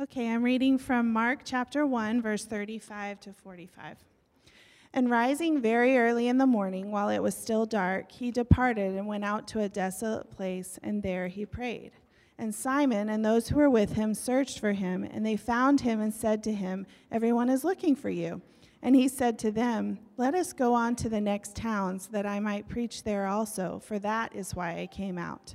Okay, I'm reading from Mark chapter 1, verse 35 to 45. And rising very early in the morning, while it was still dark, he departed and went out to a desolate place, and there he prayed. And Simon and those who were with him searched for him, and they found him and said to him, Everyone is looking for you. And he said to them, Let us go on to the next towns, that I might preach there also, for that is why I came out.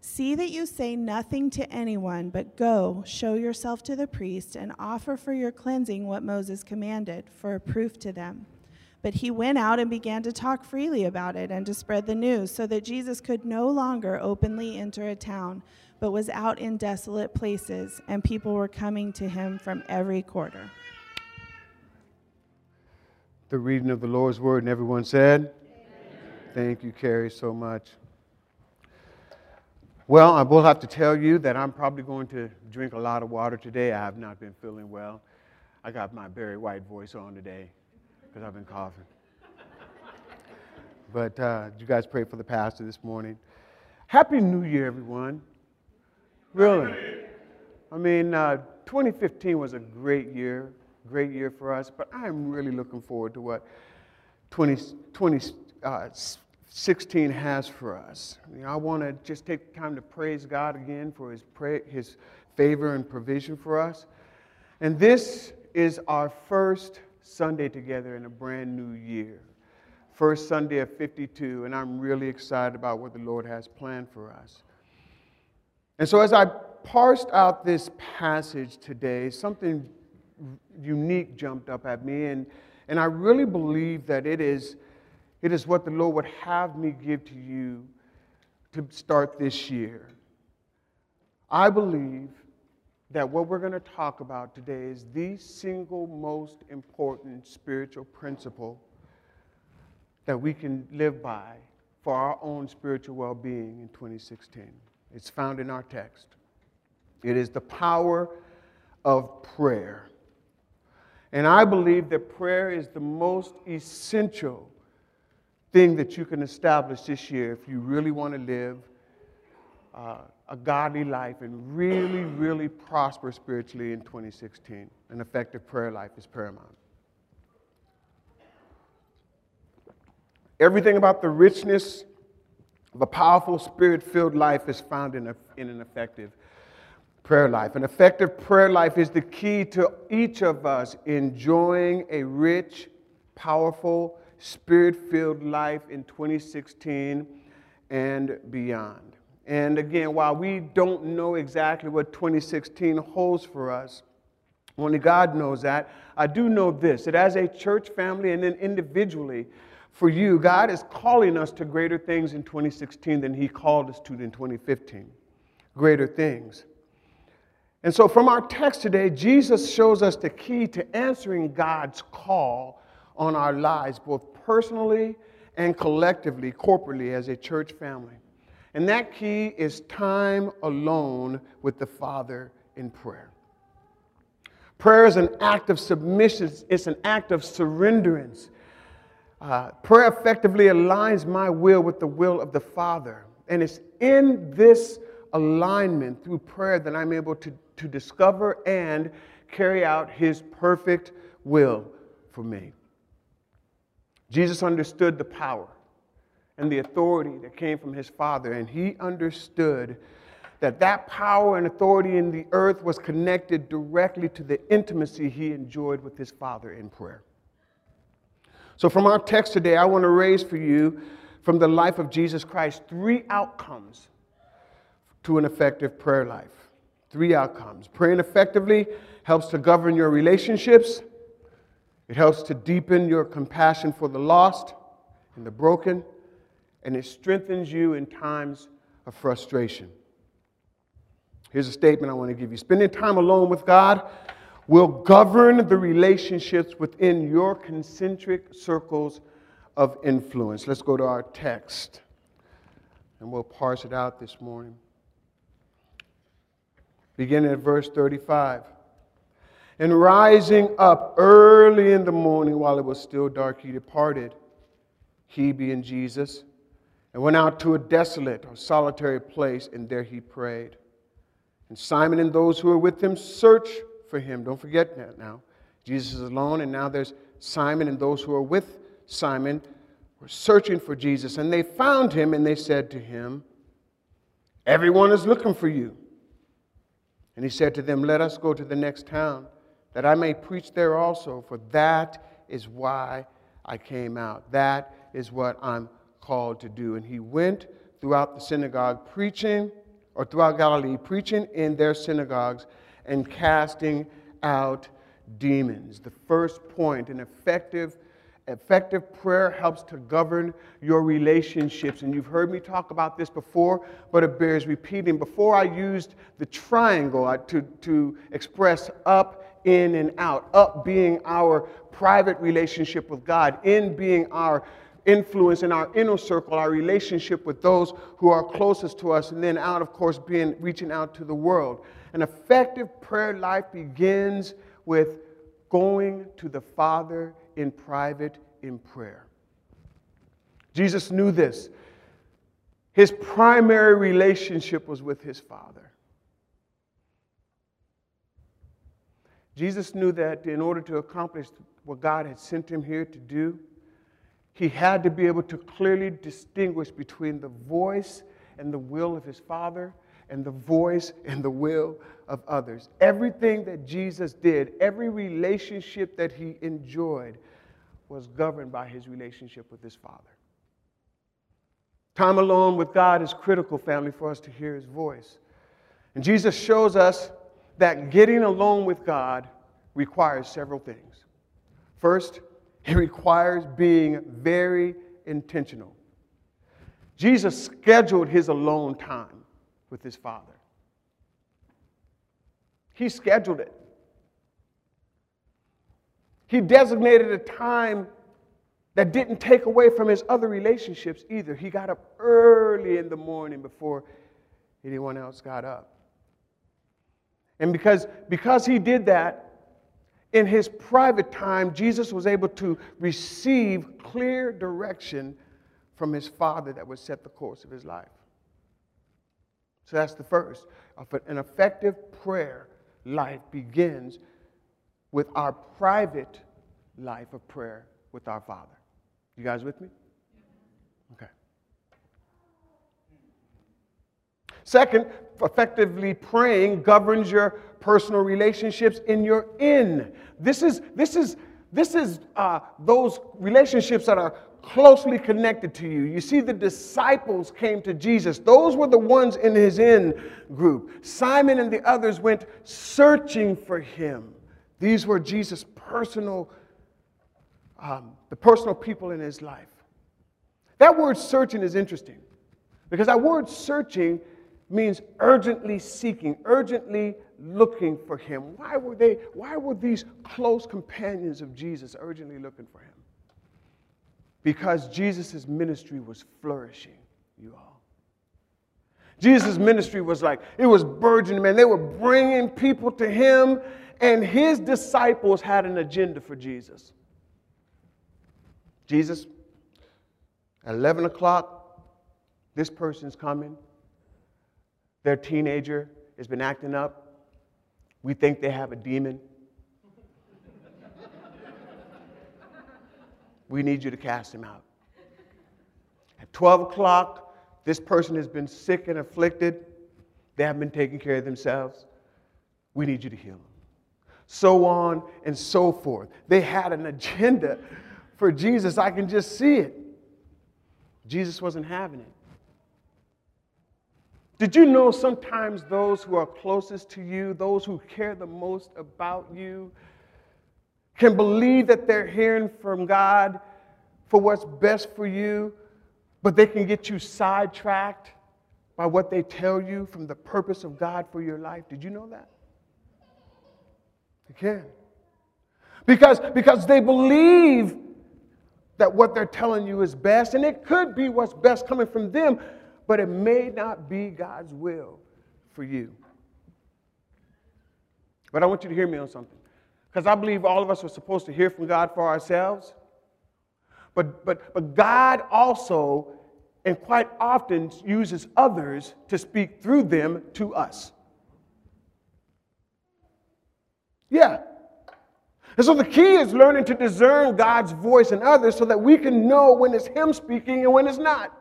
See that you say nothing to anyone, but go, show yourself to the priest, and offer for your cleansing what Moses commanded, for a proof to them. But he went out and began to talk freely about it and to spread the news, so that Jesus could no longer openly enter a town, but was out in desolate places, and people were coming to him from every quarter. The reading of the Lord's word, and everyone said, Amen. Thank you, Carrie, so much. Well, I will have to tell you that I'm probably going to drink a lot of water today. I have not been feeling well. I got my Barry White voice on today because I've been coughing. but uh, you guys pray for the pastor this morning. Happy New Year, everyone. Really. I mean, uh, 2015 was a great year, great year for us, but I'm really looking forward to what 2020. uh, 16 has for us. You know, I want to just take time to praise God again for his, pray, his favor and provision for us. And this is our first Sunday together in a brand new year. First Sunday of 52, and I'm really excited about what the Lord has planned for us. And so, as I parsed out this passage today, something unique jumped up at me, and, and I really believe that it is it is what the Lord would have me give to you to start this year. I believe that what we're going to talk about today is the single most important spiritual principle that we can live by for our own spiritual well being in 2016. It's found in our text. It is the power of prayer. And I believe that prayer is the most essential thing that you can establish this year if you really want to live uh, a godly life and really, really prosper spiritually in 2016. An effective prayer life is paramount. Everything about the richness of a powerful, spirit filled life is found in, a, in an effective prayer life. An effective prayer life is the key to each of us enjoying a rich, powerful, spirit filled life in 2016 and beyond. And again, while we don't know exactly what 2016 holds for us, only God knows that. I do know this that as a church family and then individually, for you, God is calling us to greater things in 2016 than He called us to in 2015. Greater things. And so, from our text today, Jesus shows us the key to answering God's call on our lives, both personally and collectively, corporately, as a church family. And that key is time alone with the Father in prayer. Prayer is an act of submission, it's an act of surrenderance. Uh, prayer effectively aligns my will with the will of the Father. And it's in this alignment through prayer that I'm able to, to discover and carry out His perfect will for me. Jesus understood the power and the authority that came from his Father, and he understood that that power and authority in the earth was connected directly to the intimacy he enjoyed with his Father in prayer. So, from our text today, I want to raise for you from the life of Jesus Christ three outcomes to an effective prayer life. Three outcomes. Praying effectively helps to govern your relationships, it helps to deepen your compassion for the lost and the broken, and it strengthens you in times of frustration. Here's a statement I want to give you Spending time alone with God will govern the relationships within your concentric circles of influence. Let's go to our text and we'll parse it out this morning. Beginning at verse 35. And rising up early in the morning while it was still dark, he departed, he being Jesus, and went out to a desolate or solitary place, and there he prayed. And Simon and those who were with him searched for him. Don't forget that now. Jesus is alone, and now there's Simon and those who are with Simon were searching for Jesus. And they found him, and they said to him, Everyone is looking for you. And he said to them, Let us go to the next town, that I may preach there also, for that is why I came out. That is what I'm called to do. And he went throughout the synagogue preaching, or throughout Galilee, preaching in their synagogues and casting out demons. The first point, an effective effective prayer helps to govern your relationships. And you've heard me talk about this before, but it bears repeating. Before I used the triangle to, to express up, in, and out. Up being our private relationship with God, in being our influence in our inner circle, our relationship with those who are closest to us, and then out, of course, being reaching out to the world. An effective prayer life begins with going to the Father in private in prayer. Jesus knew this. His primary relationship was with his Father. Jesus knew that in order to accomplish what God had sent him here to do, he had to be able to clearly distinguish between the voice and the will of his Father and the voice and the will of others. Everything that Jesus did, every relationship that he enjoyed, was governed by his relationship with his Father. Time alone with God is critical, family, for us to hear his voice. And Jesus shows us that getting alone with God requires several things. First, it requires being very intentional. Jesus scheduled his alone time with his Father. He scheduled it. He designated a time that didn't take away from his other relationships either. He got up early in the morning before anyone else got up. And because, because he did that, in his private time, Jesus was able to receive clear direction from his Father that would set the course of his life. So that's the first. An effective prayer life begins with our private life of prayer with our Father. You guys with me? Okay. Second, effectively praying governs your personal relationships in your in. This is this is this is uh, those relationships that are closely connected to you. You see, the disciples came to Jesus. Those were the ones in his in group. Simon and the others went searching for him. These were Jesus' personal, um, the personal people in his life. That word searching is interesting because that word searching means urgently seeking, urgently looking for him. Why were they, why were these close companions of Jesus urgently looking for him? because Jesus' ministry was flourishing, you all. Jesus' ministry was like, it was burgeoning, man. They were bringing people to him, and his disciples had an agenda for Jesus. Jesus, at 11 o'clock, this person's coming. Their teenager has been acting up. We think they have a demon. we need you to cast him out. At 12 o'clock, this person has been sick and afflicted. They haven't been taking care of themselves. We need you to heal them. So on and so forth. They had an agenda for Jesus. I can just see it. Jesus wasn't having it. Did you know sometimes those who are closest to you, those who care the most about you, can believe that they're hearing from God for what's best for you, but they can get you sidetracked by what they tell you from the purpose of God for your life. Did you know that? They can. Because, because they believe that what they're telling you is best, and it could be what's best coming from them, but it may not be God's will for you. But I want you to hear me on something. Because I believe all of us are supposed to hear from God for ourselves. But, but, but God also, and quite often, uses others to speak through them to us. Yeah. And so the key is learning to discern God's voice in others so that we can know when it's Him speaking and when it's not.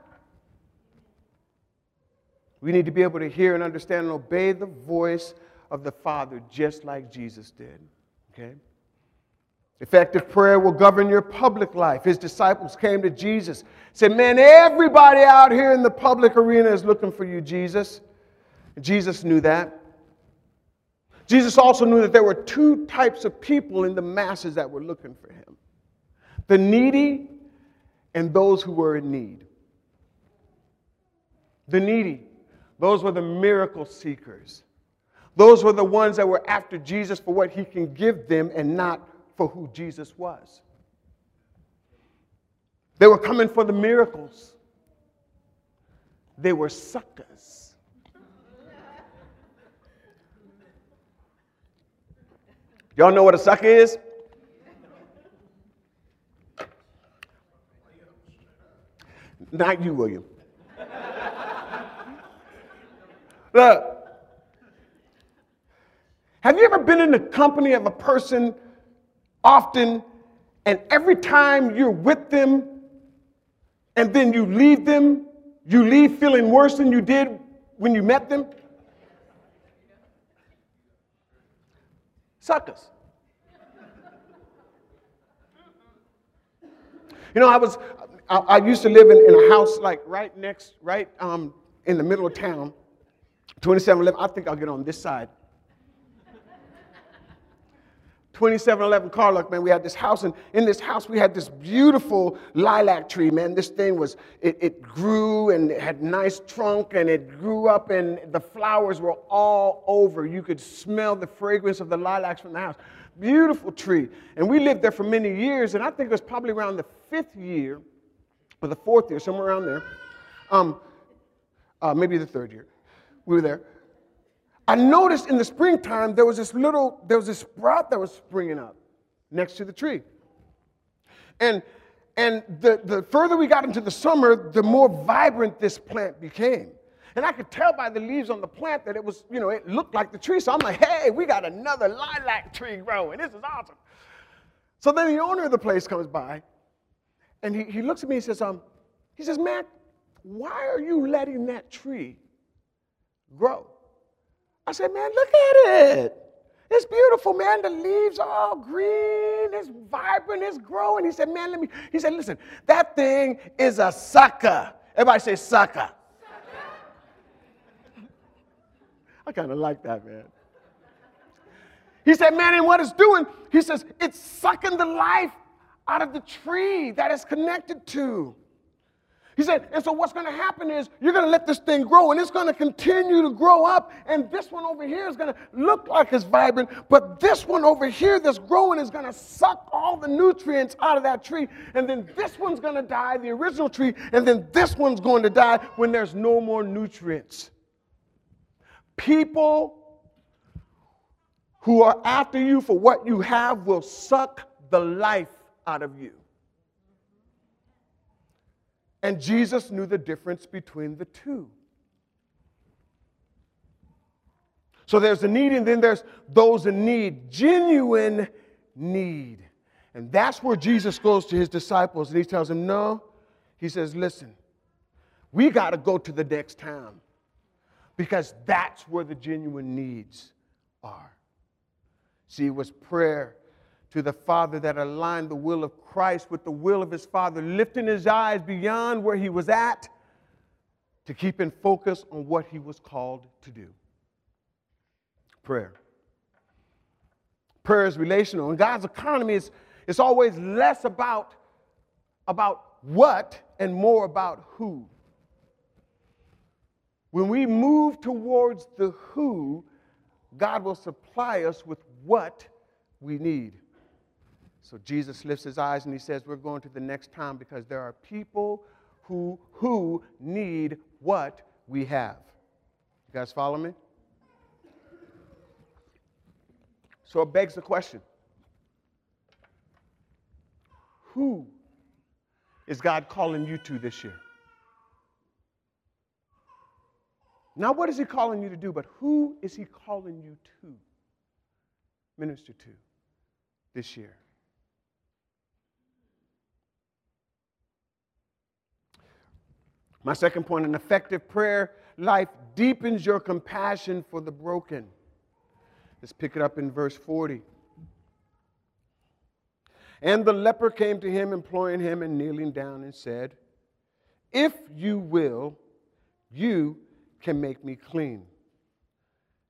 We need to be able to hear and understand and obey the voice of the Father just like Jesus did. Okay? Effective prayer will govern your public life. His disciples came to Jesus, said, Man, everybody out here in the public arena is looking for you, Jesus. And Jesus knew that. Jesus also knew that there were two types of people in the masses that were looking for him the needy and those who were in need. The needy, those were the miracle seekers. Those were the ones that were after Jesus for what he can give them and not for who Jesus was. They were coming for the miracles. They were suckers. Y'all know what a sucker is? Not you, William. Look, have you ever been in the company of a person often, and every time you're with them and then you leave them, you leave feeling worse than you did when you met them? Suckers. You know, I was, I, I used to live in, in, a house like right next, right um, in the middle of town, 2711. I think I'll get on this side. 2711 Carluck, man, we had this house, and in this house we had this beautiful lilac tree, man. This thing was, it, it grew and it had nice trunk and it grew up and the flowers were all over. You could smell the fragrance of the lilacs from the house. Beautiful tree. And we lived there for many years, and I think it was probably around the fifth year or the fourth year, somewhere around there. Um, uh, maybe the third year. We were there. I noticed in the springtime there was this little, there was this sprout that was springing up next to the tree. And, and the, the further we got into the summer, the more vibrant this plant became. And I could tell by the leaves on the plant that it was, you know, it looked like the tree. So I'm like, hey, we got another lilac tree growing. This is awesome. So then the owner of the place comes by and he, he looks at me and says, um, he says, Matt, why are you letting that tree grow? I said, man, look at it. It's beautiful, man. The leaves are all green. It's vibrant. It's growing. He said, man, let me. He said, listen, that thing is a sucker. Everybody say sucker. I kind of like that, man. He said, man, and what it's doing, he says, it's sucking the life out of the tree that it's connected to. He said, and so what's going to happen is you're going to let this thing grow and it's going to continue to grow up. And this one over here is going to look like it's vibrant, but this one over here that's growing is going to suck all the nutrients out of that tree. And then this one's going to die, the original tree, and then this one's going to die when there's no more nutrients. People who are after you for what you have will suck the life out of you. And Jesus knew the difference between the two. So there's a need, and then there's those in need, genuine need. And that's where Jesus goes to his disciples and he tells them, No. He says, Listen, we got to go to the next town because that's where the genuine needs are. See, it was prayer to the Father that aligned the will of Christ with the will of his Father, lifting his eyes beyond where he was at to keep in focus on what he was called to do. Prayer. Prayer is relational. And God's economy is, is always less about, about what and more about who. When we move towards the who, God will supply us with what we need. So Jesus lifts his eyes and he says, We're going to the next town because there are people who, who need what we have. You guys follow me? So it begs the question Who is God calling you to this year? Not what is He calling you to do, but who is He calling you to minister to this year? My second point an effective prayer life deepens your compassion for the broken. Let's pick it up in verse 40. And the leper came to him, imploring him and kneeling down, and said, If you will, you can make me clean.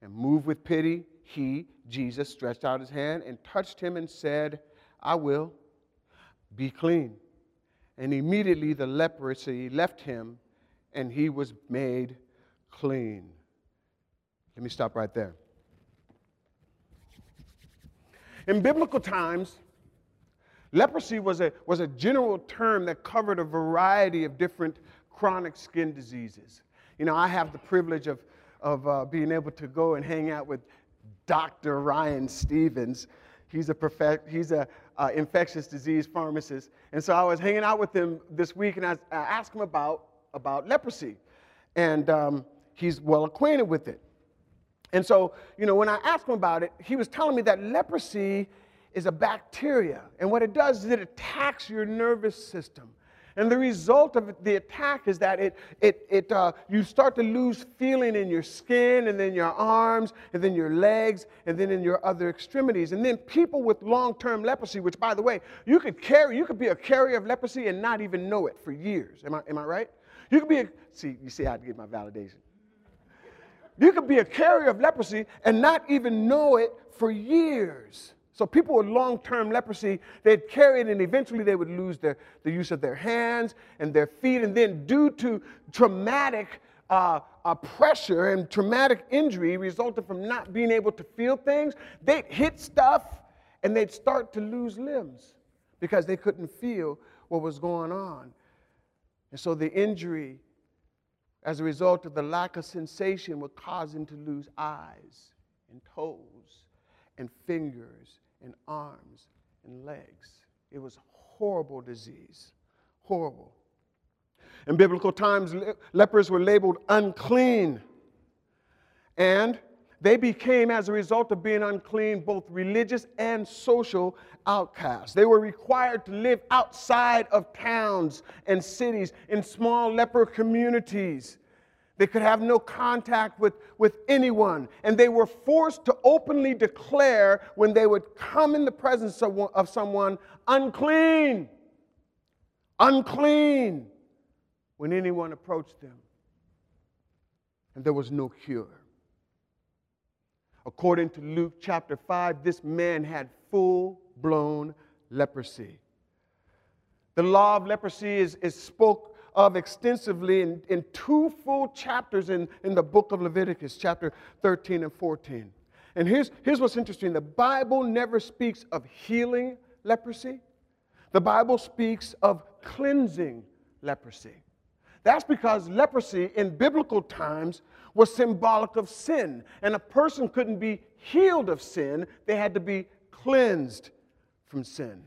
And moved with pity, he, Jesus, stretched out his hand and touched him and said, I will be clean. And immediately the leprosy left him and he was made clean. Let me stop right there. In biblical times, leprosy was a, was a general term that covered a variety of different chronic skin diseases. You know, I have the privilege of, of uh, being able to go and hang out with Dr. Ryan Stevens. He's a perfect, he's a infectious disease pharmacist. And so I was hanging out with him this week and I, I asked him about, about leprosy. And um, he's well acquainted with it. And so, you know, when I asked him about it, he was telling me that leprosy is a bacteria. And what it does is it attacks your nervous system. And the result of the attack is that it, it, it, uh, you start to lose feeling in your skin, and then your arms, and then your legs, and then in your other extremities. And then people with long-term leprosy, which by the way, you could carry, you could be a carrier of leprosy and not even know it for years. Am I, am I right? You could be a, see, you see how I get my validation. You could be a carrier of leprosy and not even know it for years. So people with long-term leprosy, they'd carry it and eventually they would lose their, the use of their hands and their feet. And then due to traumatic uh, uh, pressure and traumatic injury resulting from not being able to feel things, they'd hit stuff and they'd start to lose limbs because they couldn't feel what was going on. And so the injury as a result of the lack of sensation would cause him to lose eyes and toes and fingers and arms and legs. It was horrible disease. Horrible. In biblical times, le- lepers were labeled unclean. And they became, as a result of being unclean, both religious and social outcasts. They were required to live outside of towns and cities in small leper communities. They could have no contact with, with anyone. And they were forced to openly declare when they would come in the presence of, of someone unclean. Unclean when anyone approached them. And there was no cure. According to Luke chapter 5, this man had full blown leprosy. The law of leprosy is, is spoke of extensively in, in two full chapters in, in the book of Leviticus, chapter 13 and 14. And here's, here's what's interesting the Bible never speaks of healing leprosy, the Bible speaks of cleansing leprosy. That's because leprosy in biblical times was symbolic of sin, and a person couldn't be healed of sin, they had to be cleansed from sin.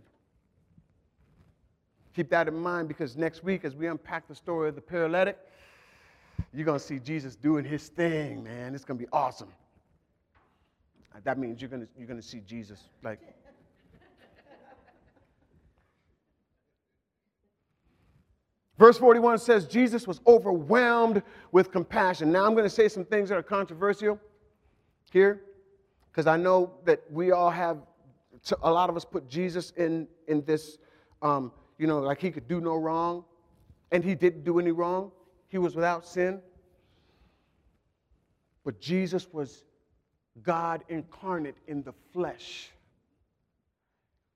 Keep that in mind because next week, as we unpack the story of the paralytic, you're going to see Jesus doing his thing, man. It's going to be awesome. That means you're going to, you're going to see Jesus like. Verse 41 says Jesus was overwhelmed with compassion. Now I'm going to say some things that are controversial here because I know that we all have, a lot of us put Jesus in, in this um, you know, like he could do no wrong, and he didn't do any wrong. He was without sin. But Jesus was God incarnate in the flesh.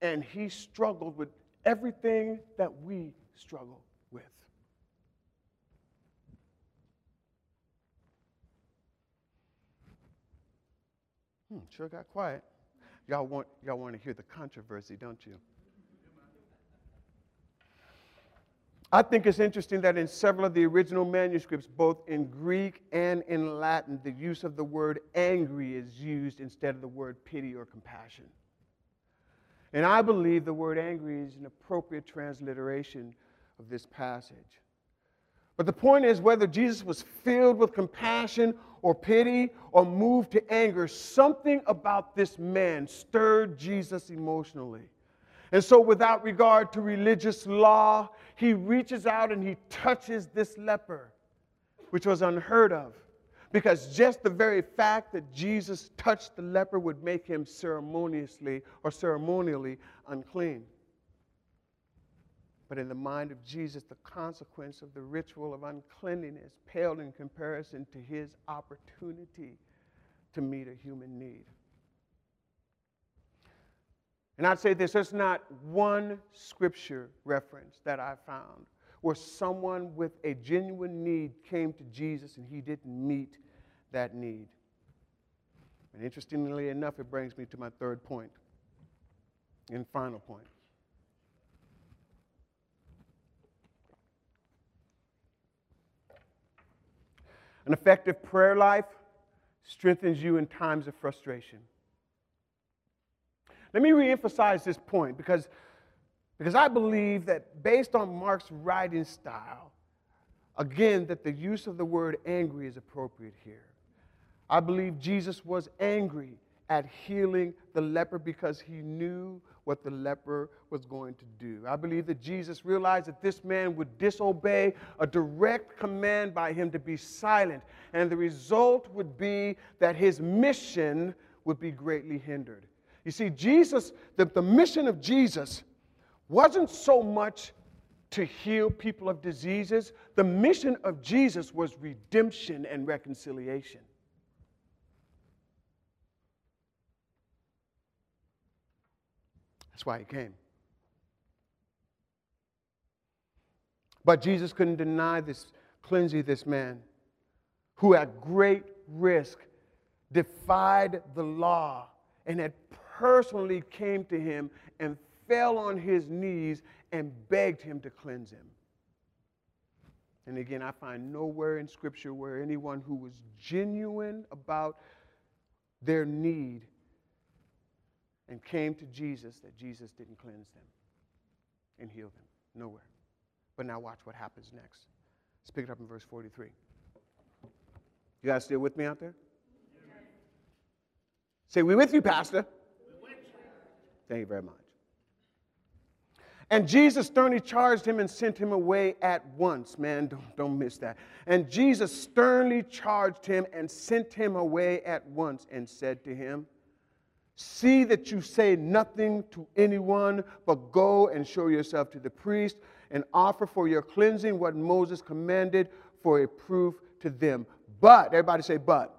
And he struggled with everything that we struggle with. Hmm, sure got quiet. Y'all want, y'all want to hear the controversy, don't you? I think it's interesting that in several of the original manuscripts, both in Greek and in Latin, the use of the word angry is used instead of the word pity or compassion. And I believe the word angry is an appropriate transliteration of this passage. But the point is whether Jesus was filled with compassion or pity or moved to anger, something about this man stirred Jesus emotionally. And so, without regard to religious law, he reaches out and he touches this leper, which was unheard of. Because just the very fact that Jesus touched the leper would make him ceremoniously or ceremonially unclean. But in the mind of Jesus, the consequence of the ritual of uncleanliness paled in comparison to his opportunity to meet a human need. And I'd say this there's not one scripture reference that I found where someone with a genuine need came to Jesus and he didn't meet that need. And interestingly enough, it brings me to my third point and final point. An effective prayer life strengthens you in times of frustration. Let me reemphasize this point because, because I believe that based on Mark's writing style, again, that the use of the word angry is appropriate here. I believe Jesus was angry at healing the leper because he knew what the leper was going to do. I believe that Jesus realized that this man would disobey a direct command by him to be silent, and the result would be that his mission would be greatly hindered. You see, Jesus, the, the mission of Jesus wasn't so much to heal people of diseases, the mission of Jesus was redemption and reconciliation. That's why he came. But Jesus couldn't deny this cleansing this man who at great risk defied the law and had personally came to him and fell on his knees and begged him to cleanse him. And again, I find nowhere in Scripture where anyone who was genuine about their need and came to Jesus that Jesus didn't cleanse them and heal them. Nowhere. But now watch what happens next. Let's pick it up in verse 43. You guys still with me out there? Say, we with you, Pastor. Thank you very much. And Jesus sternly charged him and sent him away at once. Man, don't, don't miss that. And Jesus sternly charged him and sent him away at once and said to him, See that you say nothing to anyone, but go and show yourself to the priest and offer for your cleansing what Moses commanded for a proof to them. But, everybody say, but.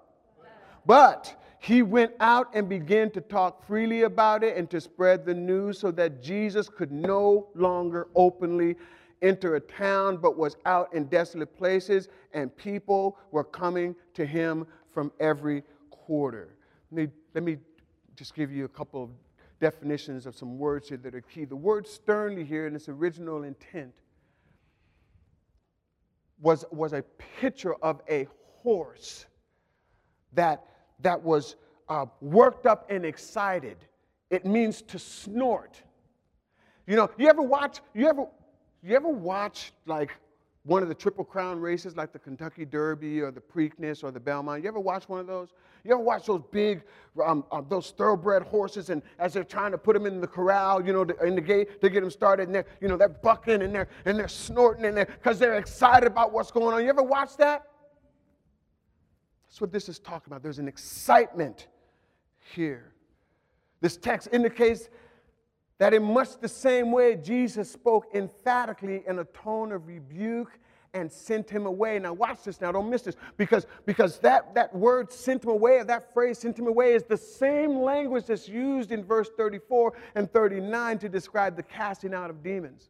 But he went out and began to talk freely about it and to spread the news so that Jesus could no longer openly enter a town, but was out in desolate places, and people were coming to him from every quarter. Let me, let me just give you a couple of definitions of some words here that are key. The word sternly here in its original intent was, was a picture of a horse that, that was uh, worked up and excited. It means to snort. You know, you ever watch, you ever, you ever watch like one of the Triple Crown races like the Kentucky Derby or the Preakness or the Belmont. You ever watch one of those? You ever watch those big, um, uh, those thoroughbred horses and as they're trying to put them in the corral, you know, in the gate to get them started and they're, you know, they're bucking and they're, and they're snorting and they're, because they're excited about what's going on. You ever watch that? That's what this is talking about. There's an excitement here. This text indicates that in much the same way Jesus spoke emphatically in a tone of rebuke and sent him away. Now watch this now, don't miss this. Because, because that, that word sent him away, that phrase sent him away, is the same language that's used in verse 34 and 39 to describe the casting out of demons.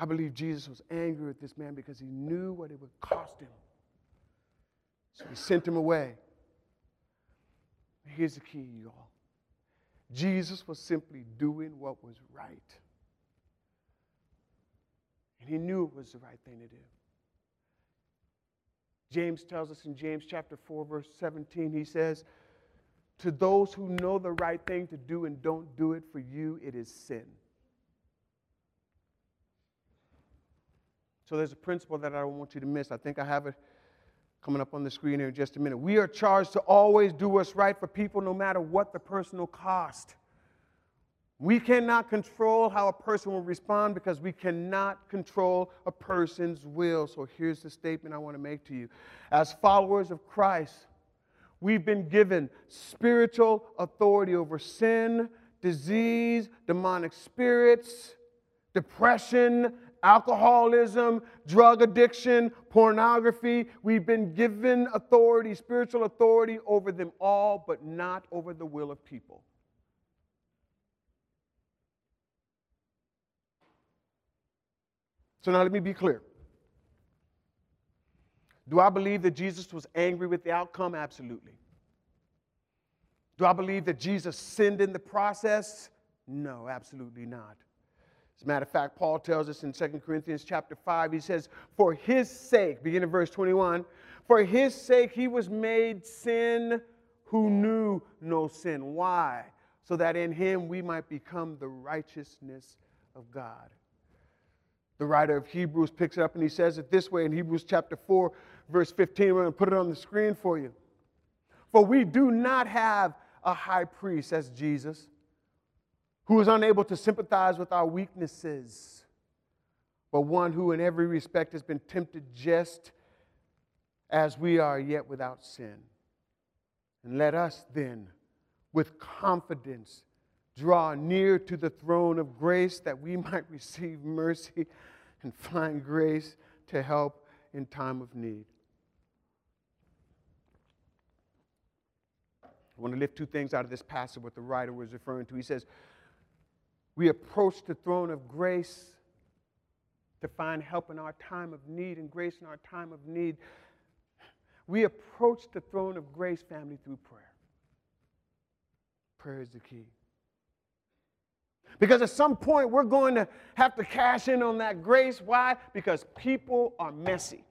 I believe Jesus was angry with this man because he knew what it would cost him. So he sent him away. Here's the key, y'all Jesus was simply doing what was right. And he knew it was the right thing to do. James tells us in James chapter 4, verse 17, he says, To those who know the right thing to do and don't do it, for you it is sin. So there's a principle that I don't want you to miss. I think I have it coming up on the screen here in just a minute. We are charged to always do what's right for people no matter what the personal cost. We cannot control how a person will respond because we cannot control a person's will. So here's the statement I want to make to you. As followers of Christ, we've been given spiritual authority over sin, disease, demonic spirits, depression, alcoholism, drug addiction, pornography. We've been given authority, spiritual authority over them all, but not over the will of people. So now let me be clear. Do I believe that Jesus was angry with the outcome? Absolutely. Do I believe that Jesus sinned in the process? No, absolutely not. As a matter of fact, Paul tells us in 2 Corinthians chapter 5, he says, For his sake, beginning verse 21, for his sake he was made sin who knew no sin. Why? So that in him we might become the righteousness of God. The writer of Hebrews picks it up and he says it this way in Hebrews chapter 4, verse 15. We're going to put it on the screen for you. For we do not have a high priest, as Jesus, who is unable to sympathize with our weaknesses, but one who in every respect has been tempted just as we are, yet without sin. And let us then, with confidence, draw near to the throne of grace that we might receive mercy and find grace to help in time of need. I want to lift two things out of this passage, what the writer was referring to. He says, We approach the throne of grace to find help in our time of need and grace in our time of need. We approach the throne of grace, family, through prayer. Prayer is the key. Because at some point, we're going to have to cash in on that grace. Why? Because people are messy.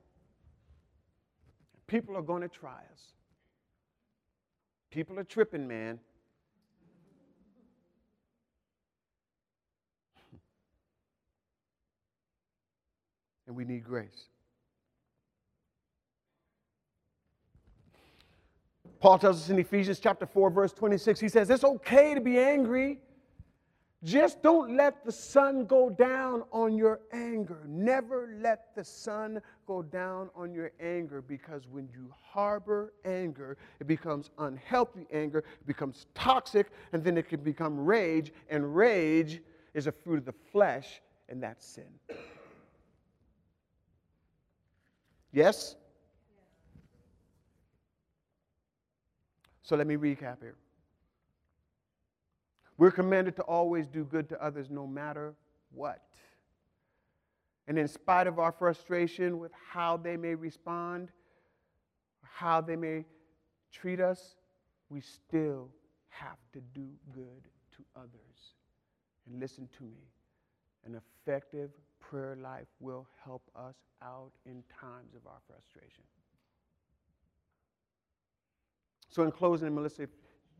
People are going to try us. People are tripping, man. And we need grace. Paul tells us in Ephesians chapter 4, verse 26, he says, It's okay to be angry just don't let the sun go down on your anger. Never let the sun go down on your anger because when you harbor anger, it becomes unhealthy anger, it becomes toxic, and then it can become rage, and rage is a fruit of the flesh, and that's sin. Yes? So let me recap here. We're commanded to always do good to others no matter what. And in spite of our frustration with how they may respond, how they may treat us, we still have to do good to others. And listen to me an effective prayer life will help us out in times of our frustration. So, in closing, Melissa, if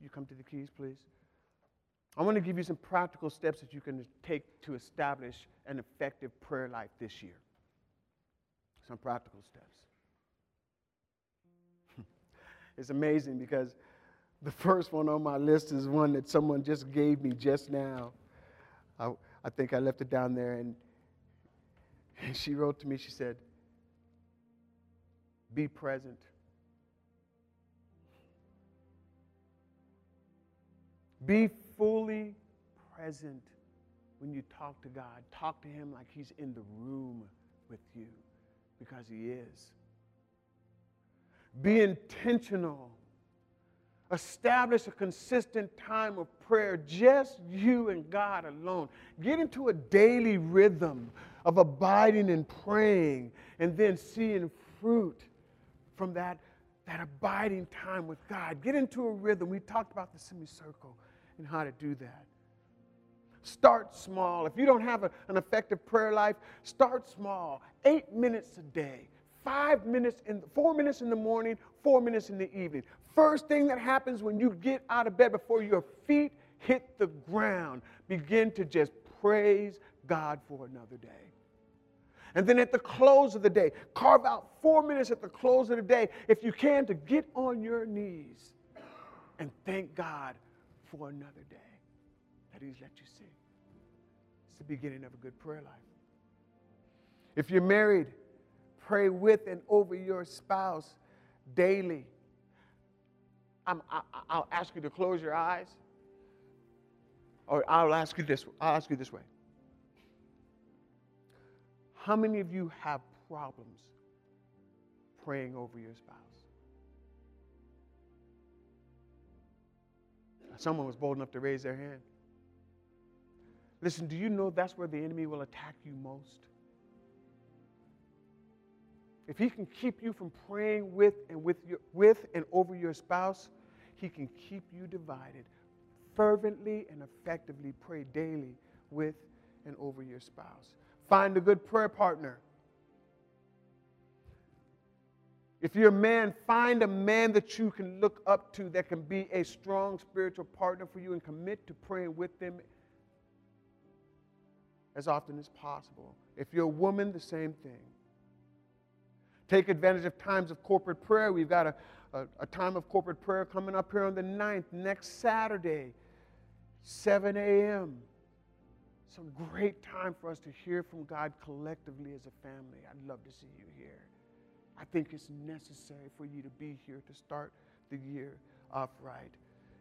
you come to the keys, please. I want to give you some practical steps that you can take to establish an effective prayer life this year. Some practical steps. it's amazing because the first one on my list is one that someone just gave me just now. I, I think I left it down there, and, and she wrote to me, she said, Be present. Be fully present when you talk to God. Talk to Him like He's in the room with you because He is. Be intentional. Establish a consistent time of prayer, just you and God alone. Get into a daily rhythm of abiding and praying and then seeing fruit from that that abiding time with God. Get into a rhythm. We talked about the semicircle and how to do that. Start small. If you don't have a, an effective prayer life, start small. Eight minutes a day, five minutes in, four minutes in the morning, four minutes in the evening. First thing that happens when you get out of bed before your feet hit the ground, begin to just praise God for another day. And then at the close of the day, carve out four minutes at the close of the day, if you can, to get on your knees and thank God for another day that He's let you see. It's the beginning of a good prayer life. If you're married, pray with and over your spouse daily. i will ask you to close your eyes, or I'll ask you this. I'll ask you this way. How many of you have problems praying over your spouse? Someone was bold enough to raise their hand. Listen, do you know that's where the enemy will attack you most? If he can keep you from praying with and with your, with and over your spouse, he can keep you divided. Fervently and effectively pray daily with and over your spouse. Find a good prayer partner. If you're a man, find a man that you can look up to that can be a strong spiritual partner for you and commit to praying with them as often as possible. If you're a woman, the same thing. Take advantage of times of corporate prayer. We've got a, a, a time of corporate prayer coming up here on the 9th, next Saturday, 7 a.m. Some great time for us to hear from God collectively as a family. I'd love to see you here. I think it's necessary for you to be here to start the year off right.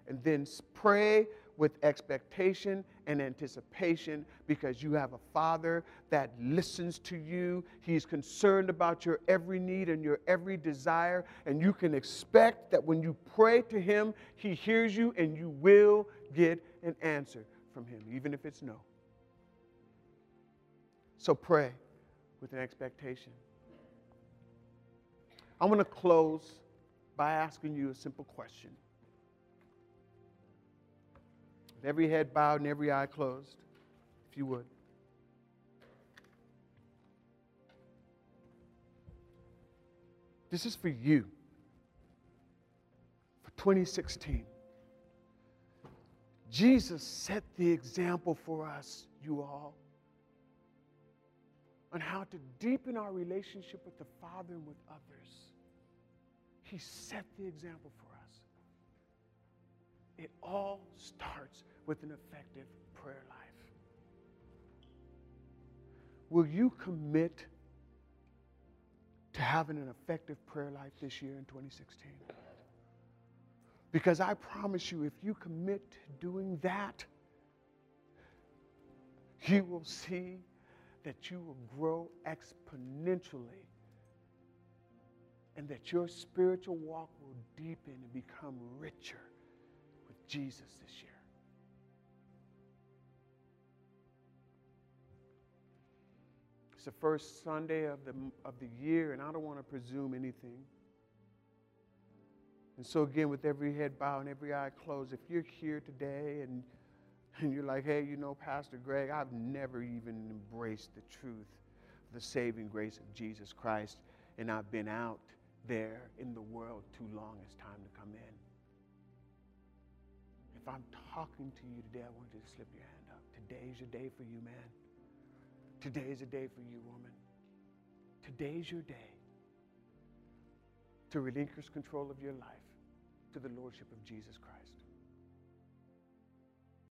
And then pray with expectation and anticipation because you have a Father that listens to you. He's concerned about your every need and your every desire. And you can expect that when you pray to Him, He hears you and you will get an answer from Him, even if it's no. So pray with an expectation. I want to close by asking you a simple question. With every head bowed and every eye closed, if you would. This is for you for 2016. Jesus set the example for us, you all on how to deepen our relationship with the Father and with others. He set the example for us. It all starts with an effective prayer life. Will you commit to having an effective prayer life this year in 2016? Because I promise you, if you commit to doing that, you will see that you will grow exponentially and that your spiritual walk will deepen and become richer with Jesus this year. It's the first Sunday of the, of the year, and I don't want to presume anything. And so, again, with every head bowed and every eye closed, if you're here today and and you're like, hey, you know, Pastor Greg, I've never even embraced the truth, the saving grace of Jesus Christ, and I've been out there in the world too long. It's time to come in. If I'm talking to you today, I want you to slip your hand up. Today's your day for you, man. Today's a day for you, woman. Today's your day to relinquish control of your life to the Lordship of Jesus Christ.